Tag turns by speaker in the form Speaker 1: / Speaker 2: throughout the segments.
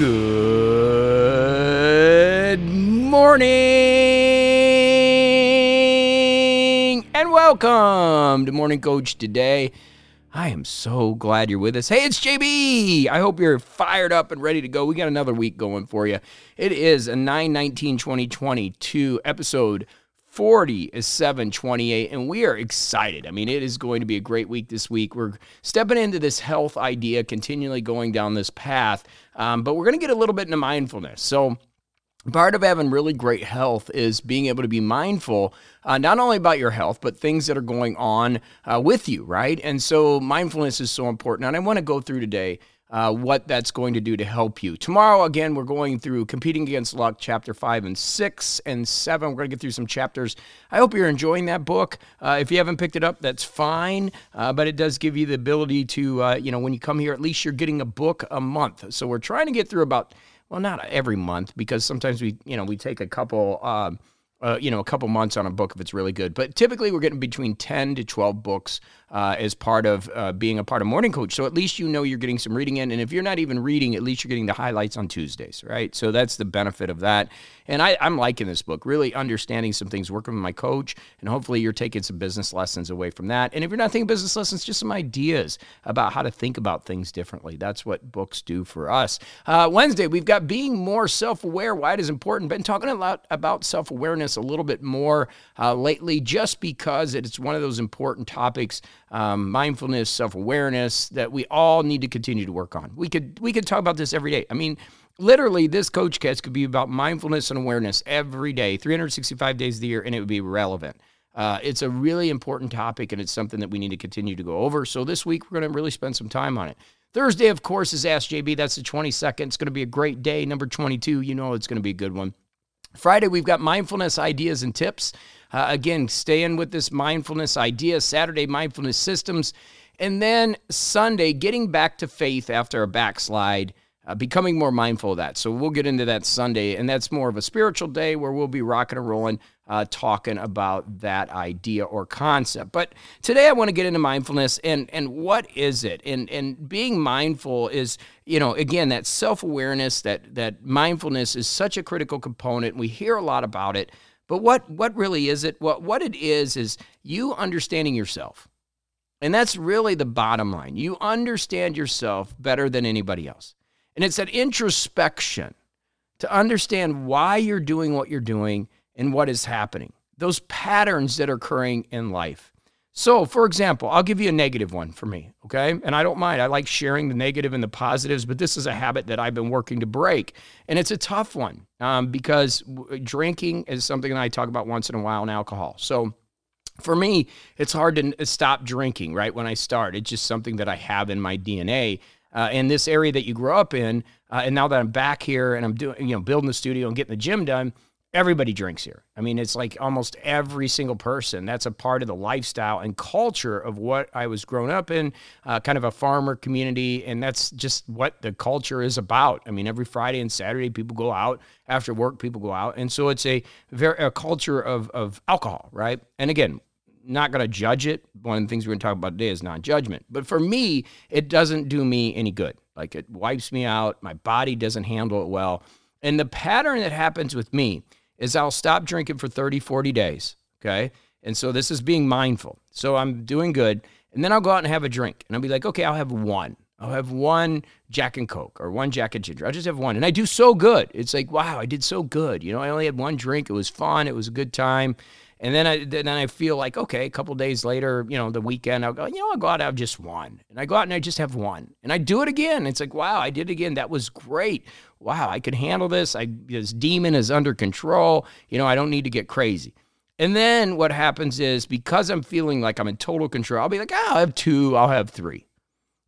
Speaker 1: Good morning and welcome to Morning Coach today. I am so glad you're with us. Hey, it's JB. I hope you're fired up and ready to go. We got another week going for you. It is a 9 19 2022 episode 40 is 728 and we are excited. I mean it is going to be a great week this week. We're stepping into this health idea continually going down this path um, but we're going to get a little bit into mindfulness. So part of having really great health is being able to be mindful uh, not only about your health but things that are going on uh, with you right? And so mindfulness is so important and i want to go through today uh, what that's going to do to help you. Tomorrow, again, we're going through Competing Against Luck, chapter 5 and 6 and 7. We're going to get through some chapters. I hope you're enjoying that book. Uh, if you haven't picked it up, that's fine, uh, but it does give you the ability to, uh, you know, when you come here, at least you're getting a book a month. So we're trying to get through about, well, not every month because sometimes we, you know, we take a couple uh, you know, a couple months on a book if it's really good. But typically, we're getting between 10 to 12 books uh, as part of uh, being a part of Morning Coach. So at least you know you're getting some reading in. And if you're not even reading, at least you're getting the highlights on Tuesdays, right? So that's the benefit of that. And I, am liking this book, really understanding some things, working with my coach, and hopefully you're taking some business lessons away from that. And if you're not thinking business lessons, just some ideas about how to think about things differently. That's what books do for us. Uh, Wednesday, we've got being more self aware. Why it is important. Been talking a lot about self awareness a little bit more uh, lately, just because it's one of those important topics. Um, mindfulness, self awareness that we all need to continue to work on. We could we could talk about this every day. I mean, literally this coach cast could be about mindfulness and awareness every day 365 days of the year and it would be relevant uh, it's a really important topic and it's something that we need to continue to go over so this week we're going to really spend some time on it thursday of course is ask jb that's the 22nd it's going to be a great day number 22 you know it's going to be a good one friday we've got mindfulness ideas and tips. Uh, again staying with this mindfulness idea saturday mindfulness systems. And then sunday getting back to faith after a backslide uh, becoming more mindful of that. So we'll get into that Sunday, and that's more of a spiritual day where we'll be rocking and rolling, uh, talking about that idea or concept. But today I want to get into mindfulness and and what is it? And and being mindful is you know again that self awareness that that mindfulness is such a critical component. We hear a lot about it, but what what really is it? What what it is is you understanding yourself. And that's really the bottom line. You understand yourself better than anybody else. And it's that introspection to understand why you're doing what you're doing and what is happening, those patterns that are occurring in life. So, for example, I'll give you a negative one for me, okay? And I don't mind. I like sharing the negative and the positives, but this is a habit that I've been working to break. And it's a tough one um, because drinking is something that I talk about once in a while in alcohol. So, for me, it's hard to stop drinking right when I start. It's just something that I have in my DNA uh, in this area that you grew up in, uh, and now that I'm back here and I'm doing, you know, building the studio and getting the gym done, everybody drinks here. I mean, it's like almost every single person. That's a part of the lifestyle and culture of what I was grown up in, uh, kind of a farmer community, and that's just what the culture is about. I mean, every Friday and Saturday, people go out after work. People go out, and so it's a very a culture of of alcohol, right? And again, not going to judge it. One of the things we're going to talk about today is non judgment. But for me, it doesn't do me any good. Like it wipes me out. My body doesn't handle it well. And the pattern that happens with me is I'll stop drinking for 30, 40 days. Okay. And so this is being mindful. So I'm doing good. And then I'll go out and have a drink. And I'll be like, okay, I'll have one. I'll have one Jack and Coke or one Jack and Ginger. I'll just have one. And I do so good. It's like, wow, I did so good. You know, I only had one drink. It was fun. It was a good time. And then I then I feel like okay, a couple days later, you know, the weekend, I'll go, you know, I'll go out, I have just one, and I go out and I just have one, and I do it again. It's like, wow, I did it again. That was great. Wow, I could handle this. I this demon is under control. You know, I don't need to get crazy. And then what happens is because I'm feeling like I'm in total control, I'll be like, oh, I'll have two, I'll have three,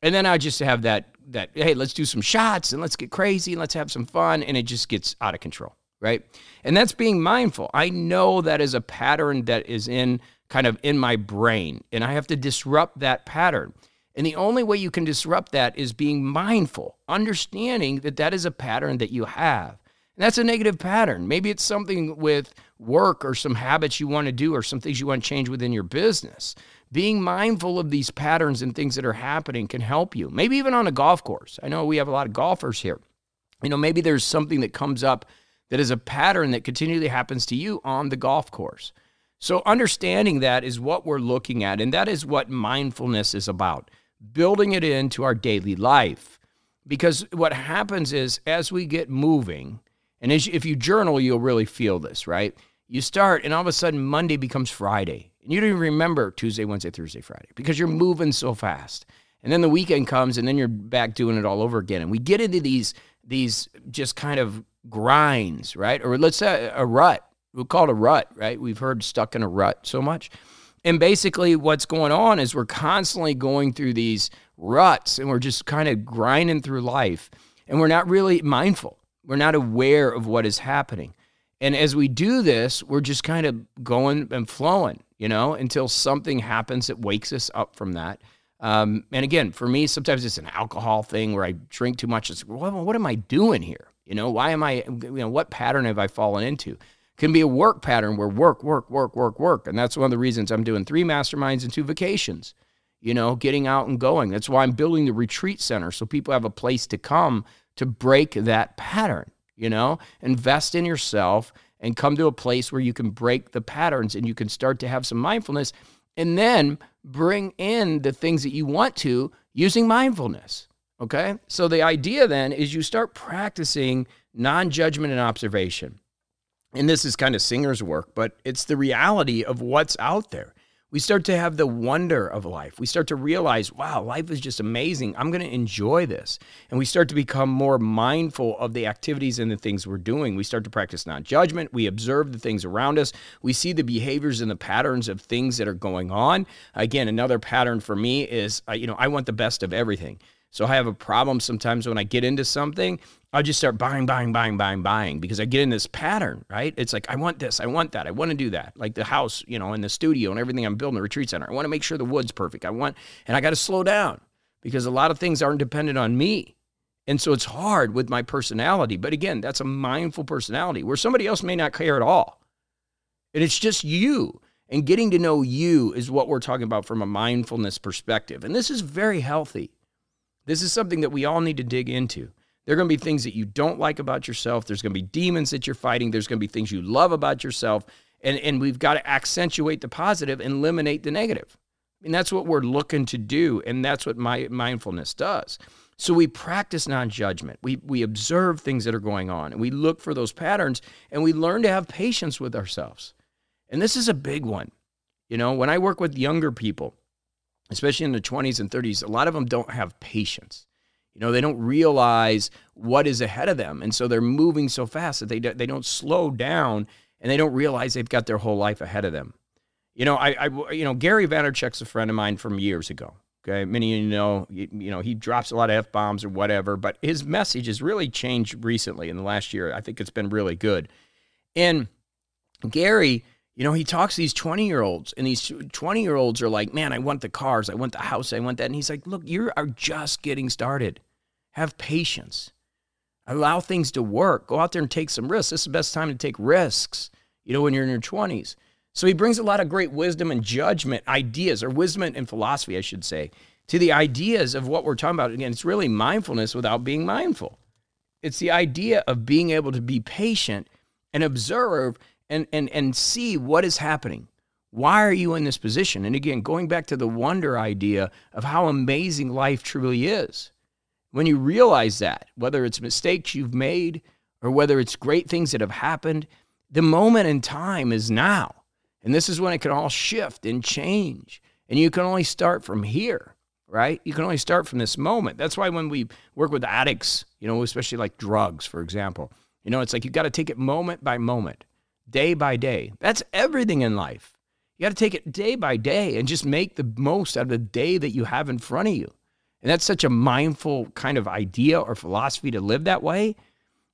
Speaker 1: and then I just have that that hey, let's do some shots and let's get crazy and let's have some fun, and it just gets out of control right? And that's being mindful. I know that is a pattern that is in kind of in my brain, and I have to disrupt that pattern. And the only way you can disrupt that is being mindful, understanding that that is a pattern that you have. And that's a negative pattern. Maybe it's something with work or some habits you want to do or some things you want to change within your business. Being mindful of these patterns and things that are happening can help you. Maybe even on a golf course. I know we have a lot of golfers here. You know, maybe there's something that comes up that is a pattern that continually happens to you on the golf course. So, understanding that is what we're looking at, and that is what mindfulness is about building it into our daily life. Because what happens is, as we get moving, and as, if you journal, you'll really feel this, right? You start, and all of a sudden, Monday becomes Friday. And you don't even remember Tuesday, Wednesday, Thursday, Friday because you're moving so fast. And then the weekend comes, and then you're back doing it all over again. And we get into these, these just kind of grinds, right? Or let's say a rut we call it a rut, right? We've heard stuck in a rut so much. And basically, what's going on is we're constantly going through these ruts and we're just kind of grinding through life and we're not really mindful. We're not aware of what is happening. And as we do this, we're just kind of going and flowing, you know, until something happens that wakes us up from that. Um, and again, for me, sometimes it's an alcohol thing where I drink too much. It's, what, what am I doing here? You know, why am I, you know, what pattern have I fallen into? Can be a work pattern where work, work, work, work, work. And that's one of the reasons I'm doing three masterminds and two vacations, you know, getting out and going. That's why I'm building the retreat center so people have a place to come to break that pattern, you know, invest in yourself and come to a place where you can break the patterns and you can start to have some mindfulness and then bring in the things that you want to using mindfulness. Okay. So the idea then is you start practicing non judgment and observation and this is kind of singer's work, but it's the reality of what's out there. We start to have the wonder of life. We start to realize, wow, life is just amazing. I'm going to enjoy this. And we start to become more mindful of the activities and the things we're doing. We start to practice non judgment. We observe the things around us. We see the behaviors and the patterns of things that are going on. Again, another pattern for me is, uh, you know, I want the best of everything. So I have a problem sometimes when I get into something, I'll just start buying, buying, buying, buying, buying because I get in this pattern, right? It's like, I want this, I want that, I want to do that. Like the house, you know, and the studio and everything I'm building, the retreat center. I want to make sure the wood's perfect. I want, and I got to slow down because a lot of things aren't dependent on me. And so it's hard with my personality. But again, that's a mindful personality where somebody else may not care at all. And it's just you. And getting to know you is what we're talking about from a mindfulness perspective. And this is very healthy. This is something that we all need to dig into. There are going to be things that you don't like about yourself. There's going to be demons that you're fighting. There's going to be things you love about yourself. And, and we've got to accentuate the positive and eliminate the negative. And that's what we're looking to do. And that's what my mindfulness does. So we practice non judgment. We, we observe things that are going on and we look for those patterns and we learn to have patience with ourselves. And this is a big one. You know, when I work with younger people, especially in the 20s and 30s, a lot of them don't have patience. You know, they don't realize what is ahead of them. And so they're moving so fast that they, they don't slow down and they don't realize they've got their whole life ahead of them. You know, I, I you know, Gary Vaynerchuk's a friend of mine from years ago. Okay. Many of you know, you, you know, he drops a lot of F bombs or whatever, but his message has really changed recently in the last year. I think it's been really good. And Gary, you know, he talks to these 20 year olds, and these 20 year olds are like, man, I want the cars, I want the house, I want that. And he's like, look, you are just getting started. Have patience. Allow things to work. Go out there and take some risks. This is the best time to take risks, you know, when you're in your 20s. So he brings a lot of great wisdom and judgment, ideas, or wisdom and philosophy, I should say, to the ideas of what we're talking about. Again, it's really mindfulness without being mindful. It's the idea of being able to be patient and observe and, and, and see what is happening. Why are you in this position? And again, going back to the wonder idea of how amazing life truly is. When you realize that, whether it's mistakes you've made or whether it's great things that have happened, the moment in time is now. And this is when it can all shift and change. And you can only start from here, right? You can only start from this moment. That's why when we work with addicts, you know, especially like drugs, for example, you know, it's like you've got to take it moment by moment day by day. That's everything in life. You got to take it day by day and just make the most out of the day that you have in front of you. And that's such a mindful kind of idea or philosophy to live that way.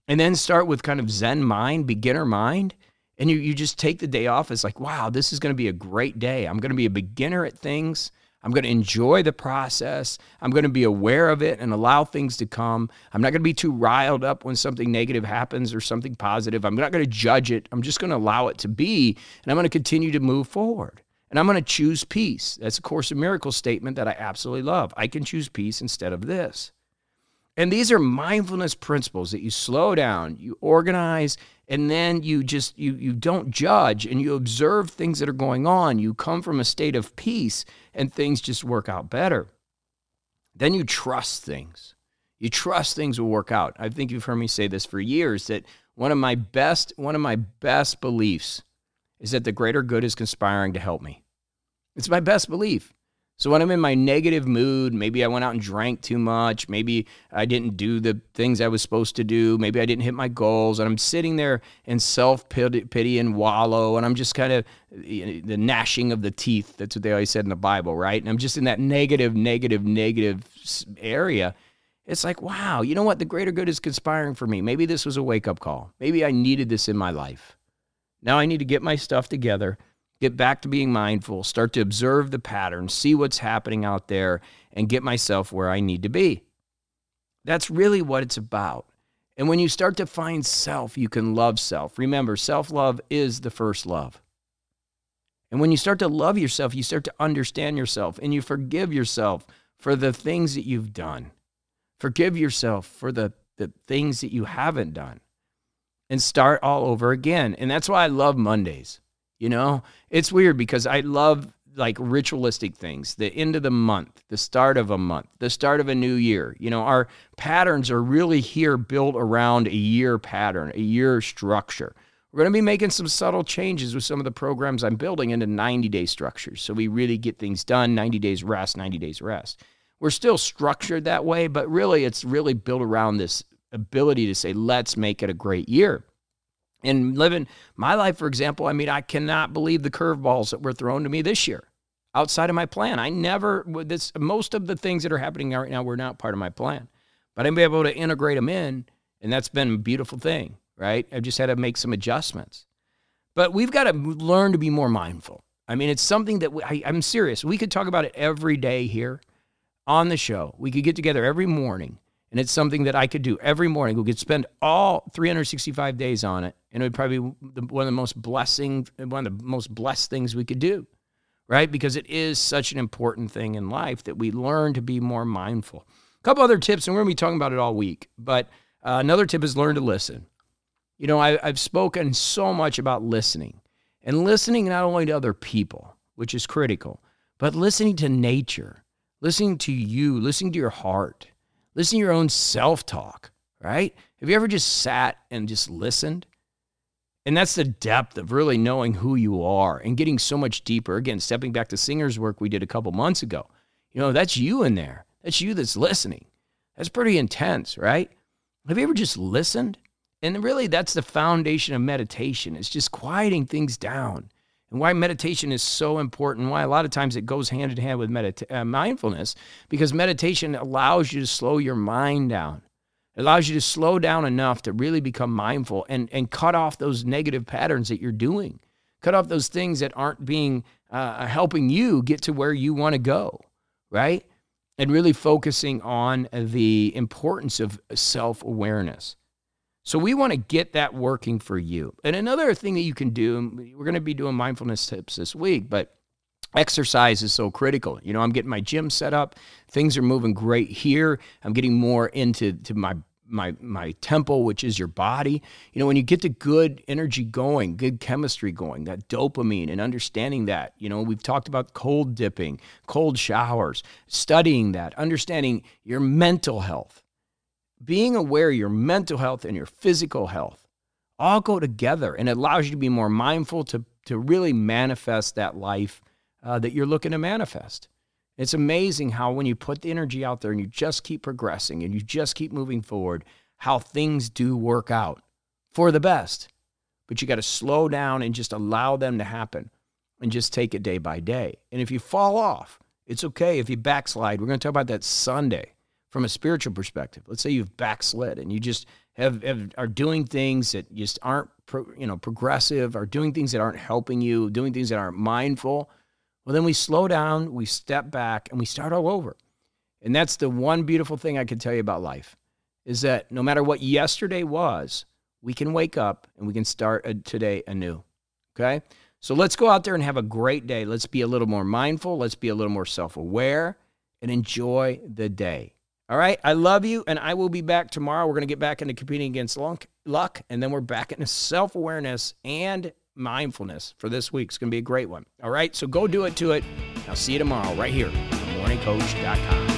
Speaker 1: And then start with kind of Zen mind, beginner mind. And you, you just take the day off. It's like, wow, this is going to be a great day. I'm going to be a beginner at things. I'm going to enjoy the process. I'm going to be aware of it and allow things to come. I'm not going to be too riled up when something negative happens or something positive. I'm not going to judge it. I'm just going to allow it to be, and I'm going to continue to move forward. And I'm going to choose peace. That's a Course of Miracles statement that I absolutely love. I can choose peace instead of this. And these are mindfulness principles that you slow down, you organize, and then you just you you don't judge and you observe things that are going on. You come from a state of peace and things just work out better. Then you trust things. You trust things will work out. I think you've heard me say this for years that one of my best one of my best beliefs is that the greater good is conspiring to help me. It's my best belief. So when I'm in my negative mood, maybe I went out and drank too much, maybe I didn't do the things I was supposed to do, maybe I didn't hit my goals, and I'm sitting there in self pity and wallow, and I'm just kind of the gnashing of the teeth. That's what they always said in the Bible, right? And I'm just in that negative, negative, negative area. It's like, wow, you know what? The greater good is conspiring for me. Maybe this was a wake up call. Maybe I needed this in my life. Now I need to get my stuff together get back to being mindful, start to observe the patterns, see what's happening out there, and get myself where I need to be. That's really what it's about. And when you start to find self, you can love self. Remember, self love is the first love. And when you start to love yourself, you start to understand yourself and you forgive yourself for the things that you've done. Forgive yourself for the, the things that you haven't done and start all over again. And that's why I love Mondays. You know, it's weird because I love like ritualistic things, the end of the month, the start of a month, the start of a new year. You know, our patterns are really here built around a year pattern, a year structure. We're going to be making some subtle changes with some of the programs I'm building into 90 day structures. So we really get things done 90 days rest, 90 days rest. We're still structured that way, but really it's really built around this ability to say, let's make it a great year and living my life, for example, I mean, I cannot believe the curveballs that were thrown to me this year outside of my plan. I never, this, most of the things that are happening right now were not part of my plan, but I'm able to integrate them in. And that's been a beautiful thing, right? I've just had to make some adjustments. But we've got to learn to be more mindful. I mean, it's something that we, I, I'm serious. We could talk about it every day here on the show. We could get together every morning and it's something that I could do every morning. We could spend all 365 days on it, and it would probably be one of the most blessing, one of the most blessed things we could do, right? Because it is such an important thing in life that we learn to be more mindful. A couple other tips, and we're going to be talking about it all week. But uh, another tip is learn to listen. You know, I, I've spoken so much about listening, and listening not only to other people, which is critical, but listening to nature, listening to you, listening to your heart Listen to your own self talk, right? Have you ever just sat and just listened? And that's the depth of really knowing who you are and getting so much deeper. Again, stepping back to singer's work we did a couple months ago. You know, that's you in there. That's you that's listening. That's pretty intense, right? Have you ever just listened? And really, that's the foundation of meditation. It's just quieting things down and why meditation is so important, why a lot of times it goes hand in hand with medita- uh, mindfulness, because meditation allows you to slow your mind down. It allows you to slow down enough to really become mindful and, and cut off those negative patterns that you're doing. Cut off those things that aren't being uh, helping you get to where you want to go, right? And really focusing on the importance of self awareness. So we want to get that working for you. And another thing that you can do, we're going to be doing mindfulness tips this week, but exercise is so critical. You know, I'm getting my gym set up. Things are moving great here. I'm getting more into to my my my temple, which is your body. You know, when you get the good energy going, good chemistry going, that dopamine and understanding that, you know, we've talked about cold dipping, cold showers, studying that, understanding your mental health being aware your mental health and your physical health all go together and it allows you to be more mindful to, to really manifest that life uh, that you're looking to manifest. It's amazing how when you put the energy out there and you just keep progressing and you just keep moving forward, how things do work out for the best. But you got to slow down and just allow them to happen and just take it day by day. And if you fall off, it's okay if you backslide. We're going to talk about that Sunday from a spiritual perspective. Let's say you've backslid and you just have, have are doing things that just aren't pro, you know progressive, are doing things that aren't helping you, doing things that aren't mindful. Well, then we slow down, we step back, and we start all over. And that's the one beautiful thing I can tell you about life is that no matter what yesterday was, we can wake up and we can start today anew. Okay? So let's go out there and have a great day. Let's be a little more mindful. Let's be a little more self aware and enjoy the day. All right. I love you, and I will be back tomorrow. We're going to get back into competing against luck, and then we're back into self awareness and mindfulness for this week. It's going to be a great one. All right. So go do it to it. I'll see you tomorrow right here on morningcoach.com.